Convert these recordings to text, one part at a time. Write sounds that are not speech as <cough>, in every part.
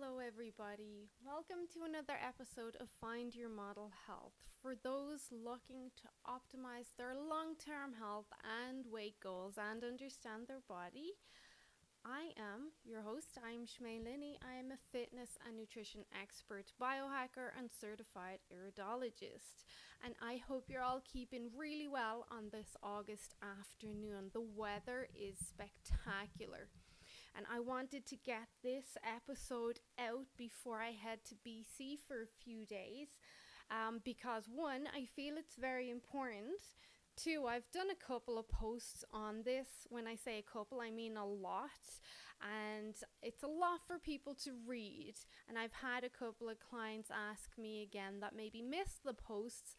Hello, everybody. Welcome to another episode of Find Your Model Health. For those looking to optimize their long term health and weight goals and understand their body, I am your host. I'm Shmay Linney. I am a fitness and nutrition expert, biohacker, and certified iridologist. And I hope you're all keeping really well on this August afternoon. The weather is spectacular and I wanted to get this episode out before I head to BC for a few days um, because one, I feel it's very important. Two, I've done a couple of posts on this. When I say a couple, I mean a lot. And it's a lot for people to read. And I've had a couple of clients ask me again that maybe missed the posts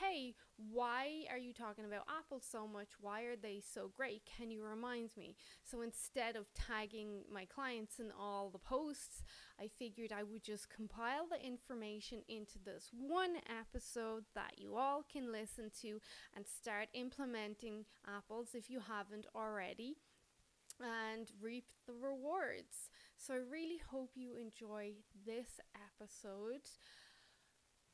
hey, why are you talking about apples so much? Why are they so great? Can you remind me? So instead of tagging my clients in all the posts, I figured I would just compile the information into this one episode that you all can listen to and start implementing apples if you haven't already and reap the rewards. So I really hope you enjoy this episode.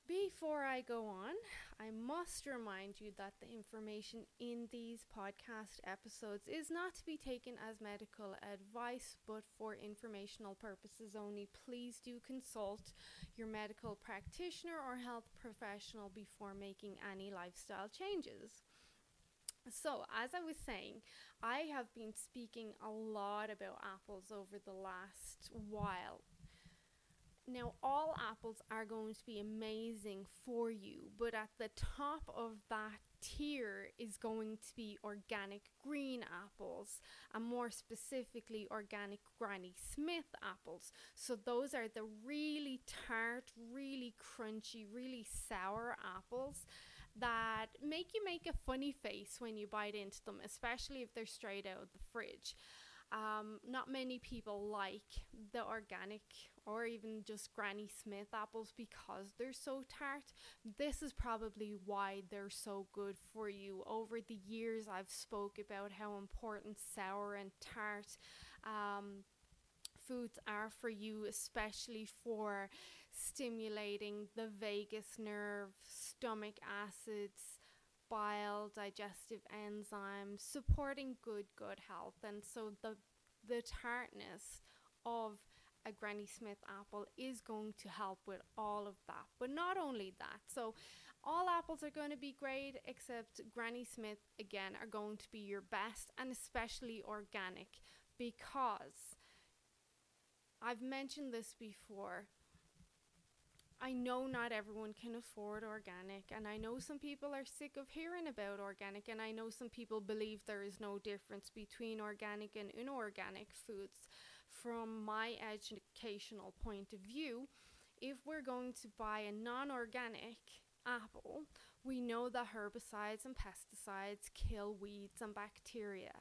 Before I go on, I must remind you that the information in these podcast episodes is not to be taken as medical advice but for informational purposes only. Please do consult your medical practitioner or health professional before making any lifestyle changes. So, as I was saying, I have been speaking a lot about apples over the last while now, all apples are going to be amazing for you, but at the top of that tier is going to be organic green apples, and more specifically, organic Granny Smith apples. So, those are the really tart, really crunchy, really sour apples that make you make a funny face when you bite into them, especially if they're straight out of the fridge. Um, not many people like the organic or even just Granny Smith apples because they're so tart. This is probably why they're so good for you. Over the years, I've spoke about how important sour and tart. Um, foods are for you, especially for stimulating the vagus nerve, stomach acids, bile, digestive enzymes, supporting good gut health. And so the the tartness of a Granny Smith apple is going to help with all of that. But not only that, so all apples are going to be great, except Granny Smith again are going to be your best, and especially organic because I've mentioned this before. I know not everyone can afford organic, and I know some people are sick of hearing about organic, and I know some people believe there is no difference between organic and inorganic foods. From my educational point of view, if we're going to buy a non organic apple, we know that herbicides and pesticides kill weeds and bacteria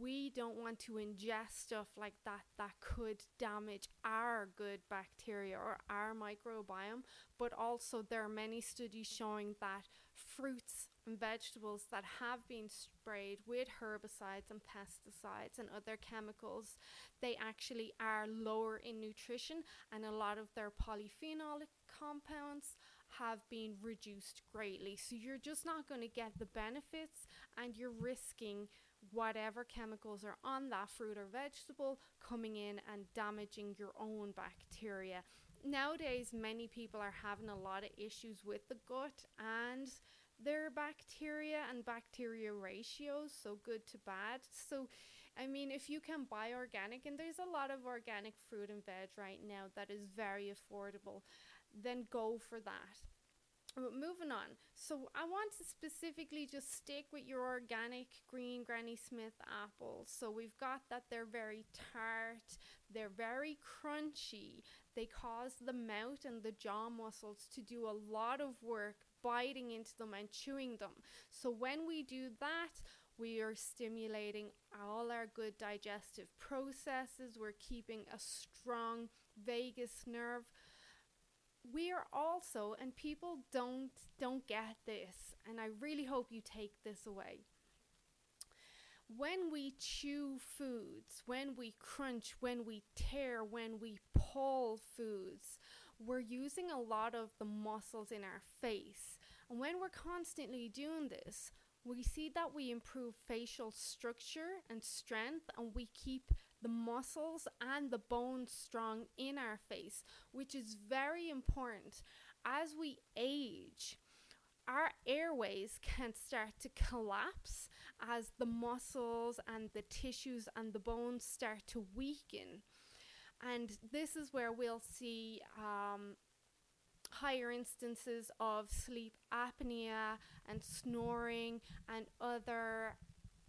we don't want to ingest stuff like that that could damage our good bacteria or our microbiome. But also, there are many studies showing that fruits and vegetables that have been sprayed with herbicides and pesticides and other chemicals, they actually are lower in nutrition, and a lot of their polyphenolic compounds have been reduced greatly. So you're just not going to get the benefits, and you're risking whatever chemicals are on that fruit or vegetable coming in and damaging your own bacteria. Nowadays, many people are having a lot of issues with the gut and their bacteria and bacteria ratios, so good to bad. So, I mean, if you can buy organic, and there's a lot of organic fruit and veg right now that is very affordable, then go for that. But moving on, so I want to specifically just stick with your organic green Granny Smith apples. So we've got that they're very tart, they're very crunchy, they cause the mouth and the jaw muscles to do a lot of work biting into them and chewing them. So when we do that, we are stimulating all our good digestive processes, we're keeping a strong vagus nerve. We are also and people don't don't get this and i really hope you take this away. When we chew foods, when we crunch, when we tear, when we pull foods, we're using a lot of the muscles in our face. And when we're constantly doing this, we see that we improve facial structure and strength and we keep the muscles and the bones strong in our face, which is very important. As we age, our airways can start to collapse as the muscles and the tissues and the bones start to weaken. And this is where we'll see um, higher instances of sleep apnea and snoring and other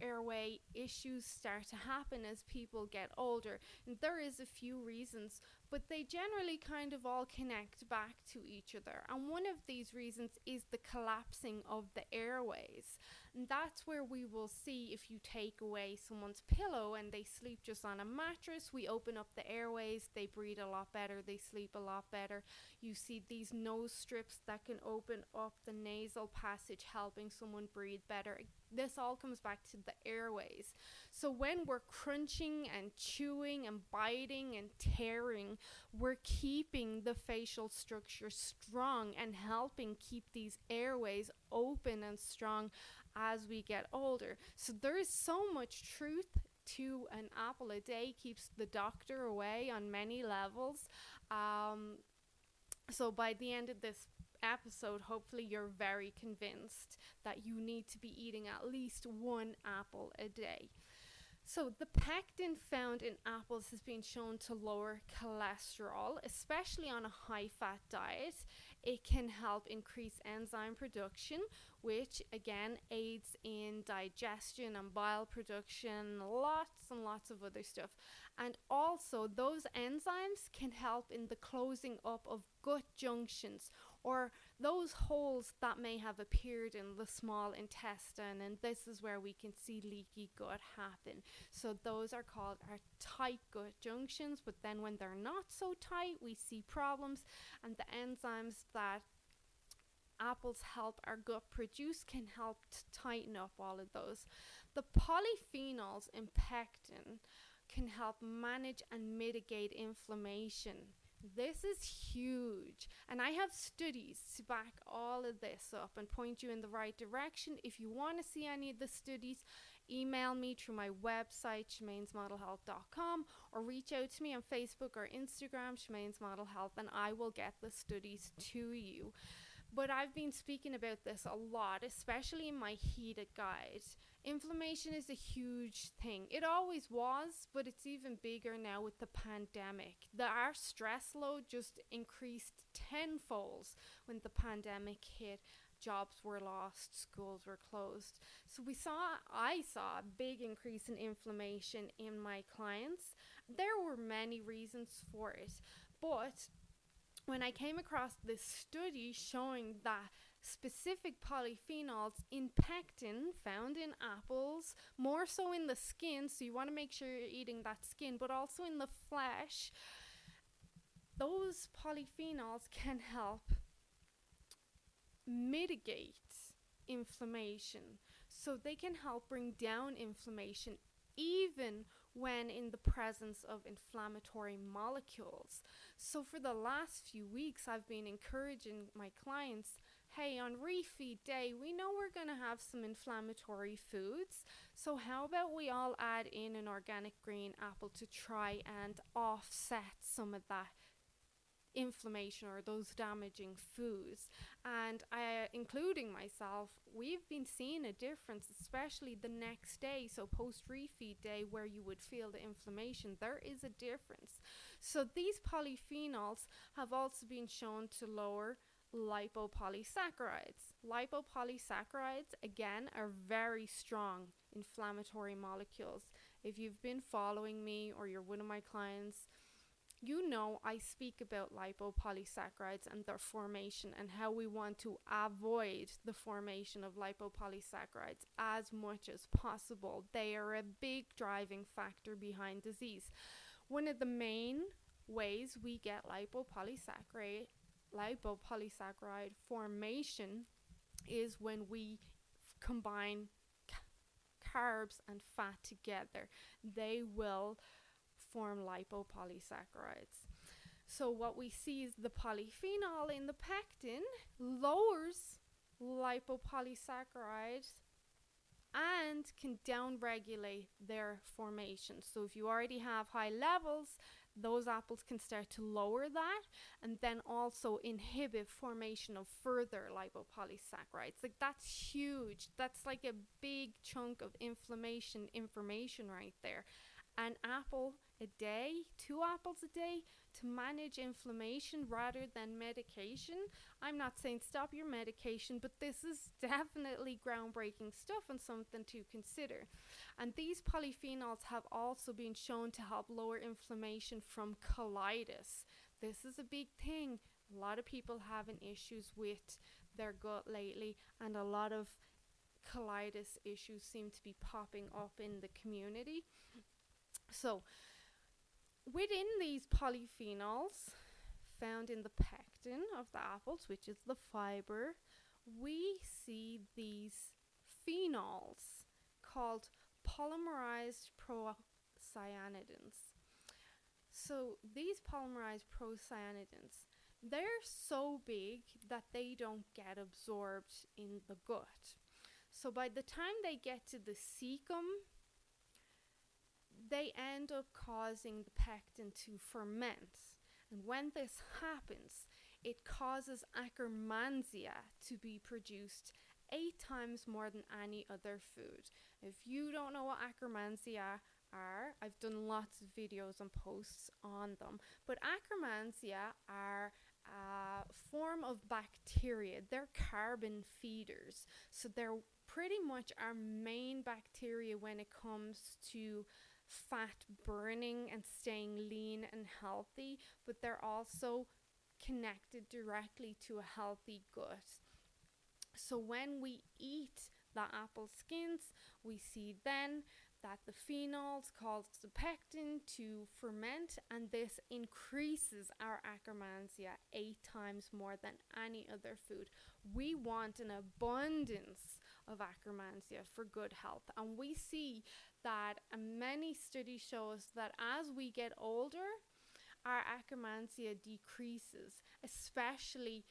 airway issues start to happen as people get older. And there is a few reasons, but they generally kind of all connect back to each other. And one of these reasons is the collapsing of the airways. And that's where we will see if you take away someone's pillow and they sleep just on a mattress, we open up the airways, they breathe a lot better, they sleep a lot better. You see these nose strips that can open up the nasal passage, helping someone breathe better. This all comes back to the airways. So when we're crunching and chewing and biting and tearing, we're keeping the facial structure strong and helping keep these airways open and strong as we get older. So there is so much truth to an apple a day keeps the doctor away on many levels. Um, so by the end of this episode, hopefully you're very convinced that you need to be eating at least one apple a day. So, the pectin found in apples has been shown to lower cholesterol, especially on a high fat diet. It can help increase enzyme production, which again aids in digestion and bile production, lots and lots of other stuff. And also, those enzymes can help in the closing up of gut junctions or those holes that may have appeared in the small intestine. And this is where we can see leaky gut happen. So, those are called our tight gut junctions. But then, when they're not so tight, we see problems, and the enzymes that apples help our gut produce can help to tighten up all of those. The polyphenols in pectin can help manage and mitigate inflammation. This is huge, and I have studies to back all of this up and point you in the right direction. If you want to see any of the studies, email me through my website, shamainsmodelhealth.com, or reach out to me on Facebook or Instagram, Shemaine's Model Health, and I will get the studies to you. But I've been speaking about this a lot, especially in my heated guide. Inflammation is a huge thing. It always was, but it's even bigger now with the pandemic. The, our stress load just increased tenfold when the pandemic hit. Jobs were lost, schools were closed. So we saw, I saw a big increase in inflammation in my clients. There were many reasons for it, but when I came across this study showing that specific polyphenols in pectin found in apples, more so in the skin, so you want to make sure you're eating that skin, but also in the flesh, those polyphenols can help mitigate inflammation. So they can help bring down inflammation even when in the presence of inflammatory molecules. So, for the last few weeks, I've been encouraging my clients hey, on refeed day, we know we're going to have some inflammatory foods. So, how about we all add in an organic green apple to try and offset some of that inflammation or those damaging foods. And I, including myself, we've been seeing a difference, especially the next day. So, post refeed day, where you would feel the inflammation, there is a difference. So, these polyphenols have also been shown to lower lipopolysaccharides. Lipopolysaccharides, again, are very strong inflammatory molecules. If you've been following me or you're one of my clients, you know I speak about lipopolysaccharides and their formation and how we want to avoid the formation of lipopolysaccharides as much as possible. They are a big driving factor behind disease. One of the main ways we get lipopolysaccharide lipopolysaccharide formation is when we f- combine ca- carbs and fat together, they will form lipopolysaccharides. So, what we see is the polyphenol in the pectin lowers lipopolysaccharides and can downregulate their formation. So, if you already have high levels, those apples can start to lower that and then also inhibit formation of further lipopolysaccharides. Like that's huge. That's like a big chunk of inflammation information right there. An apple a day, two apples a day to manage inflammation rather than medication. I'm not saying stop your medication, but this is <laughs> definitely groundbreaking stuff and something to consider. And these polyphenols have also been shown to help lower inflammation from colitis. This is a big thing. A lot of people having issues with their gut lately, and a lot of colitis issues seem to be popping up in the community. So, within these polyphenols found in the pectin of the apples, which is the fiber, we see these phenols called polymerized procyanidins. So these polymerized procyanidins, they're so big that they don't get absorbed in the gut. So by the time they get to the cecum, they end up causing the pectin to ferment. And when this happens, it causes Akkermansia to be produced eight times more than any other food. If you don't know what Akkermansia are, I've done lots of videos and posts on them, but Akkermansia are a form of bacteria. They're carbon feeders. So they're pretty much our main bacteria when it comes to fat burning and staying lean and healthy, but they're also connected directly to a healthy gut. So when we eat the apple skins, we see then that the phenols cause the pectin to ferment, and this increases our Akkermansia eight times more than any other food. We want an abundance of Akkermansia for good health, and we see that uh, many studies show us that as we get older, our Akkermansia decreases, especially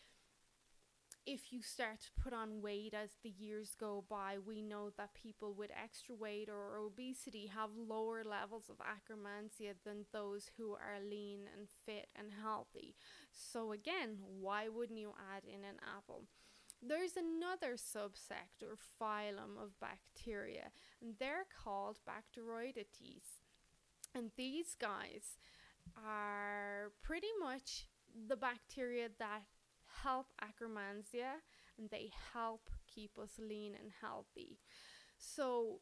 if you start to put on weight as the years go by, we know that people with extra weight or obesity have lower levels of Akkermansia than those who are lean and fit and healthy. So, again, why wouldn't you add in an apple? There's another subsect or phylum of bacteria, and they're called Bacteroidetes. And these guys are pretty much the bacteria that help Akkermansia and they help keep us lean and healthy. So,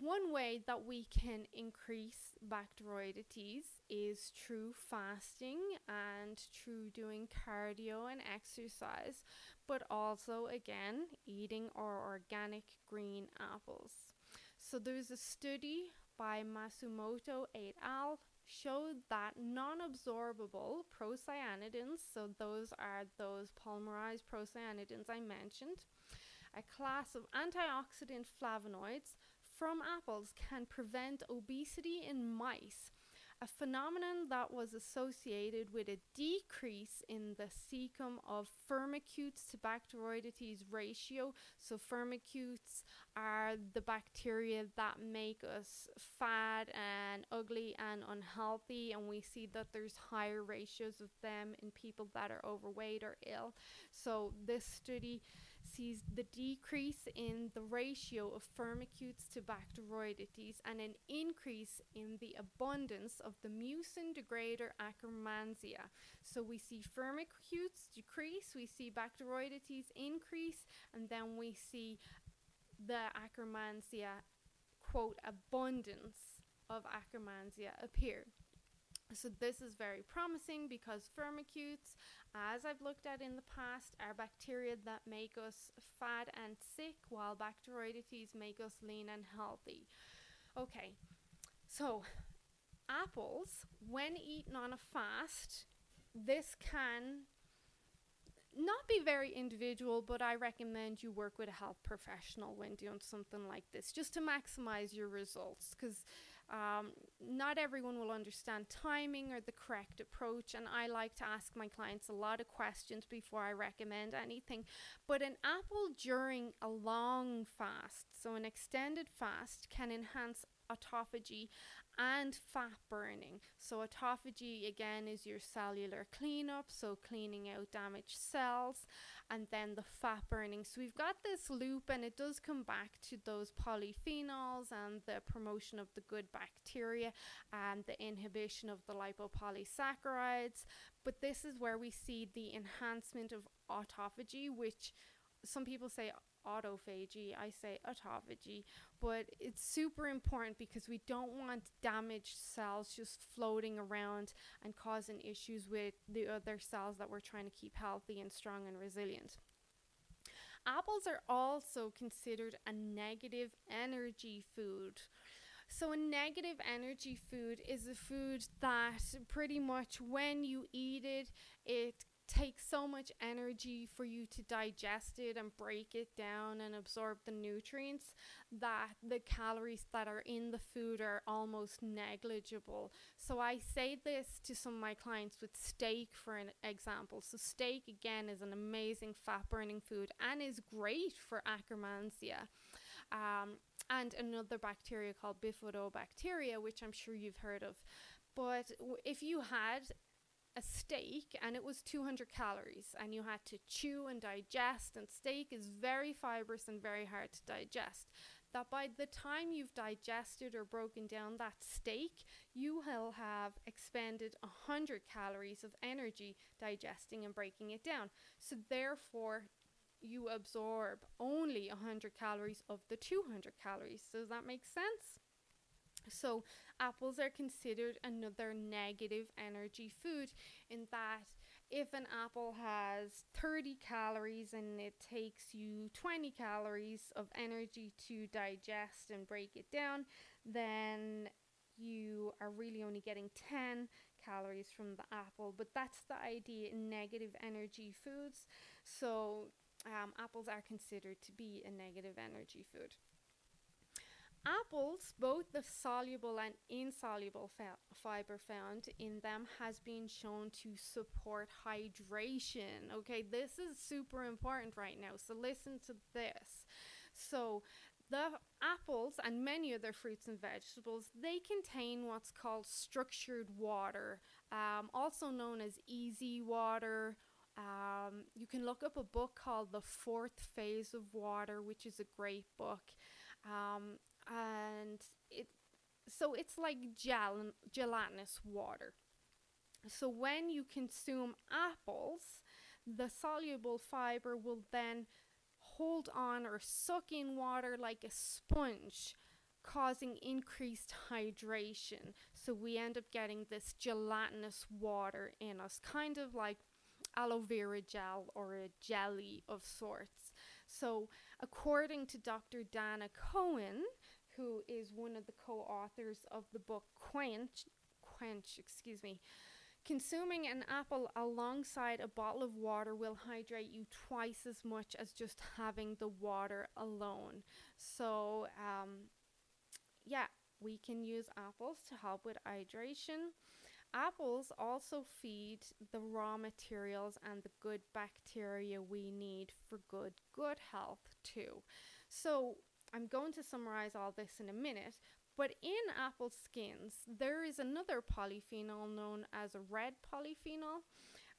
one way that we can increase Bacteroidetes is through fasting and through doing cardio and exercise, but also again eating our organic green apples. So there's a study by Masumoto et al. showed that non-absorbable procyanidins, so those are those polymerized procyanidins I mentioned, a class of antioxidant flavonoids from apples can prevent obesity in mice a phenomenon that was associated with a decrease in the cecum of firmicutes to Bacteroidetes ratio. So, firmicutes are the bacteria that make us fat and ugly and unhealthy, and we see that there's higher ratios of them in people that are overweight or ill. So, this study sees the decrease in the ratio of firmicutes to Bacteroidetes and an increase in the abundance of the mucin degrader Akkermansia. So we see firmicutes decrease, we see Bacteroidetes increase, and then we see the Akkermansia, quote, abundance of Akkermansia appear. So this is very promising because firmicutes, as I've looked at in the past, are bacteria that make us fat and sick, while Bacteroidetes make us lean and healthy. Okay, so apples, when eaten on a fast, this can not be very individual, but I recommend you work with a health professional when doing something like this just to maximize your results because um, not everyone will understand timing or the correct approach, and I like to ask my clients a lot of questions before I recommend anything. But an apple during a long fast, so an extended fast, can enhance autophagy and fat burning. So, autophagy again is your cellular cleanup, so cleaning out damaged cells, and then the fat burning. So, we've got this loop, and it does come back to those polyphenols and the promotion of the good bacteria and the inhibition of the lipopolysaccharides. But this is where we see the enhancement of autophagy, which some people say autophagy, I say autophagy, but it's super important because we don't want damaged cells just floating around and causing issues with the other cells that we're trying to keep healthy and strong and resilient. Apples are also considered a negative energy food. So, a negative energy food is a food that pretty much when you eat it, it takes so much energy for you to digest it and break it down and absorb the nutrients that the calories that are in the food are almost negligible. So I say this to some of my clients with steak for an example. So steak again is an amazing fat burning food and is great for Akkermansia. Um, and another bacteria called bifidobacteria, which I'm sure you've heard of. But if you had a steak and it was 200 calories and you had to chew and digest and steak is very fibrous and very hard to digest. That by the time you've digested or broken down that steak you will have expended 100 calories of energy digesting and breaking it down. So therefore you absorb only 100 calories of the 200 calories. Does that make sense so, apples are considered another negative energy food in that if an apple has 30 calories and it takes you 20 calories of energy to digest and break it down, then you are really only getting 10 calories from the apple. But that's the idea in negative energy foods. So, um, apples are considered to be a negative energy food. Apples, both the soluble and insoluble fa- fiber found in them has been shown to support hydration. Okay, this is super important right now. So listen to this. So the apples and many other fruits and vegetables they contain what's called structured water, um, also known as EZ water. Um, you can look up a book called The Fourth Phase of Water, which is a great book. Um, and it so it's like gel- gelatinous water. So when you consume apples, the soluble fiber will then hold on or suck in water like a sponge, causing increased hydration. So we end up getting this gelatinous water in us, kind of like aloe vera gel or a jelly of sorts. So, according to Dr. Dana Cohen, who is one of the co-authors of the book Quench, Quench, excuse me. Consuming an apple alongside a bottle of water will hydrate you twice as much as just having the water alone. So, um, yeah, we can use apples to help with hydration. Apples also feed the raw materials and the good bacteria we need for good good health too. So I'm going to summarize all this in a minute, but in apple skins, there is another polyphenol known as a red polyphenol,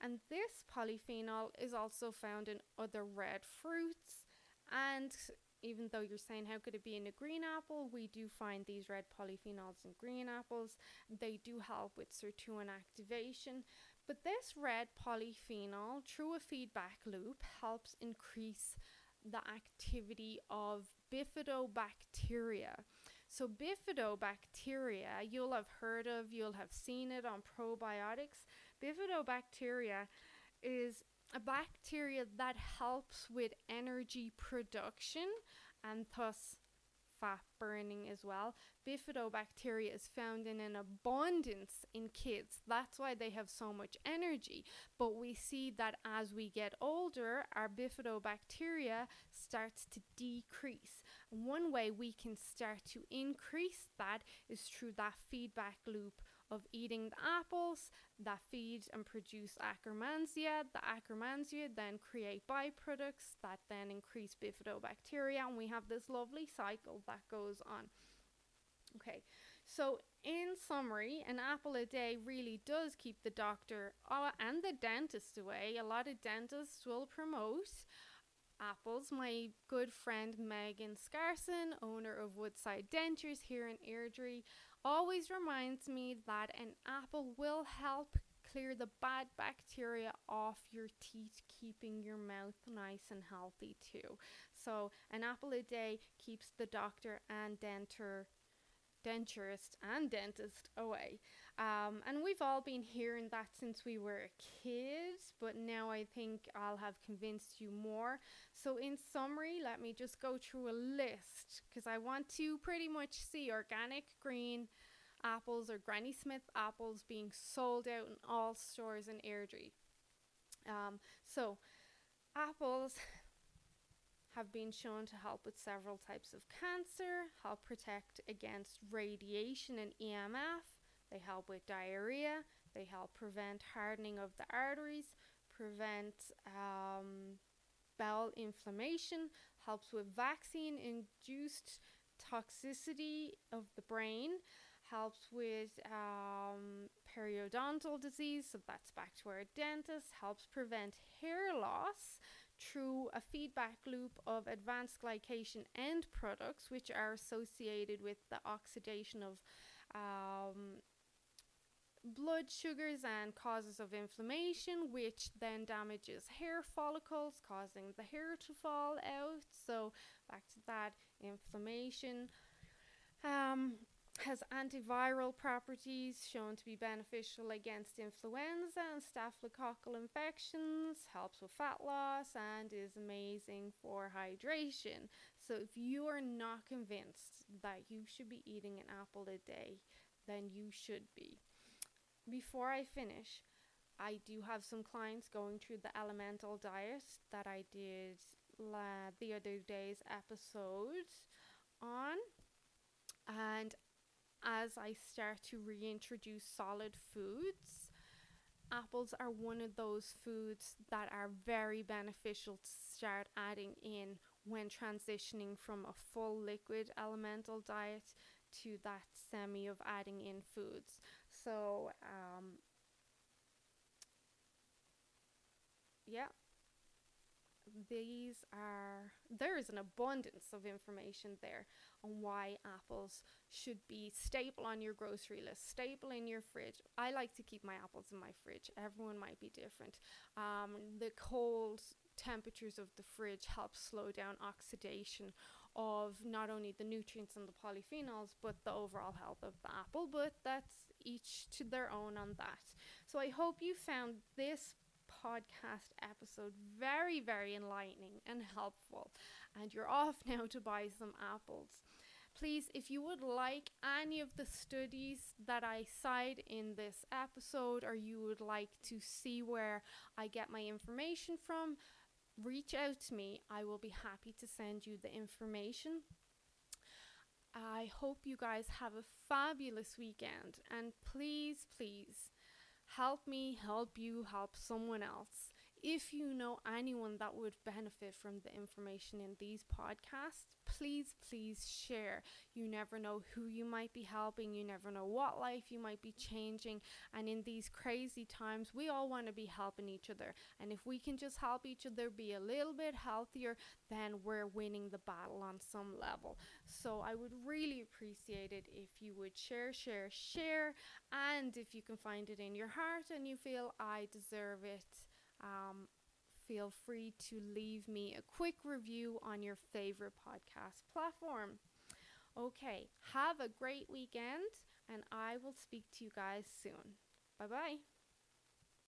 and this polyphenol is also found in other red fruits. And even though you're saying how could it be in a green apple, we do find these red polyphenols in green apples. They do help with sirtuin activation. But this red polyphenol, through a feedback loop, helps increase the activity of bifidobacteria. So, bifidobacteria, you'll have heard of, you'll have seen it on probiotics. Bifidobacteria is a bacteria that helps with energy production and thus fat burning as well. Bifidobacteria is found in an abundance in kids. That's why they have so much energy. But we see that as we get older, our bifidobacteria starts to decrease. And one way we can start to increase that is through that feedback loop of eating the apples that feed and produce Akkermansia. The Akkermansia then create byproducts that then increase bifidobacteria, and we have this lovely cycle that goes on. Okay, so in summary, an apple a day really does keep the doctor uh, and the dentist away. A lot of dentists will promote apples. My good friend Megan Scarson, owner of Woodside Dentures here in Airdrie, always reminds me that an apple will help clear the bad bacteria off your teeth, keeping your mouth nice and healthy too. So, an apple a day keeps the doctor and denter, denturist and dentist away. Um, and we've all been hearing that since we were kids, but now I think I'll have convinced you more. So, in summary, let me just go through a list because I want to pretty much see organic green apples or Granny Smith apples being sold out in all stores in Airdrie. Um, so, apples have been shown to help with several types of cancer, help protect against radiation and EMF, they help with diarrhea. They help prevent hardening of the arteries, prevent um, bowel inflammation, helps with vaccine induced toxicity of the brain, helps with um, periodontal disease, so that's back to our dentist, helps prevent hair loss through a feedback loop of advanced glycation end products, which are associated with the oxidation of um, blood sugars and causes of inflammation, which then damages hair follicles, causing the hair to fall out. So, back to that inflammation. Um, has antiviral properties shown to be beneficial against influenza and staphylococcal infections, helps with fat loss, and is amazing for hydration. So, if you are not convinced that you should be eating an apple a day, then you should be before I finish, I do have some clients going through the elemental diet that I did la- the other day's episode on. And as I start to reintroduce solid foods, apples are one of those foods that are very beneficial to start adding in when transitioning from a full liquid elemental diet to that semi of adding in foods. So, um, yeah, these are, there is an abundance of information there why apples should be staple on your grocery list, staple in your fridge. I like to keep my apples in my fridge. Everyone might be different. Um, the cold temperatures of the fridge help slow down oxidation of not only the nutrients and the polyphenols, but the overall health of the apple. But that's each to their own on that. So I hope you found this podcast episode very, very enlightening and helpful. And you're off <laughs> now to buy some apples. Please, if you would like any of the studies that I cite in this episode, or you would like to see where I get my information from, reach out to me. I will be happy to send you the information. I hope you guys have a fabulous weekend and please, please help me help you help someone else. If you know anyone that would benefit from the information in these podcasts, please, please share. You never know who you might be helping, you never know what life you might be changing. And in these crazy times, we all want to be helping each other. And if we can just help each other be a little bit healthier, then we're winning the battle on some level. So I would really appreciate it if you would share, share, share. And if you can find it in your heart and you feel I deserve it um, feel free to leave me a quick review on your favorite podcast platform. Okay, have a great weekend, and I will speak to you guys soon. Bye bye.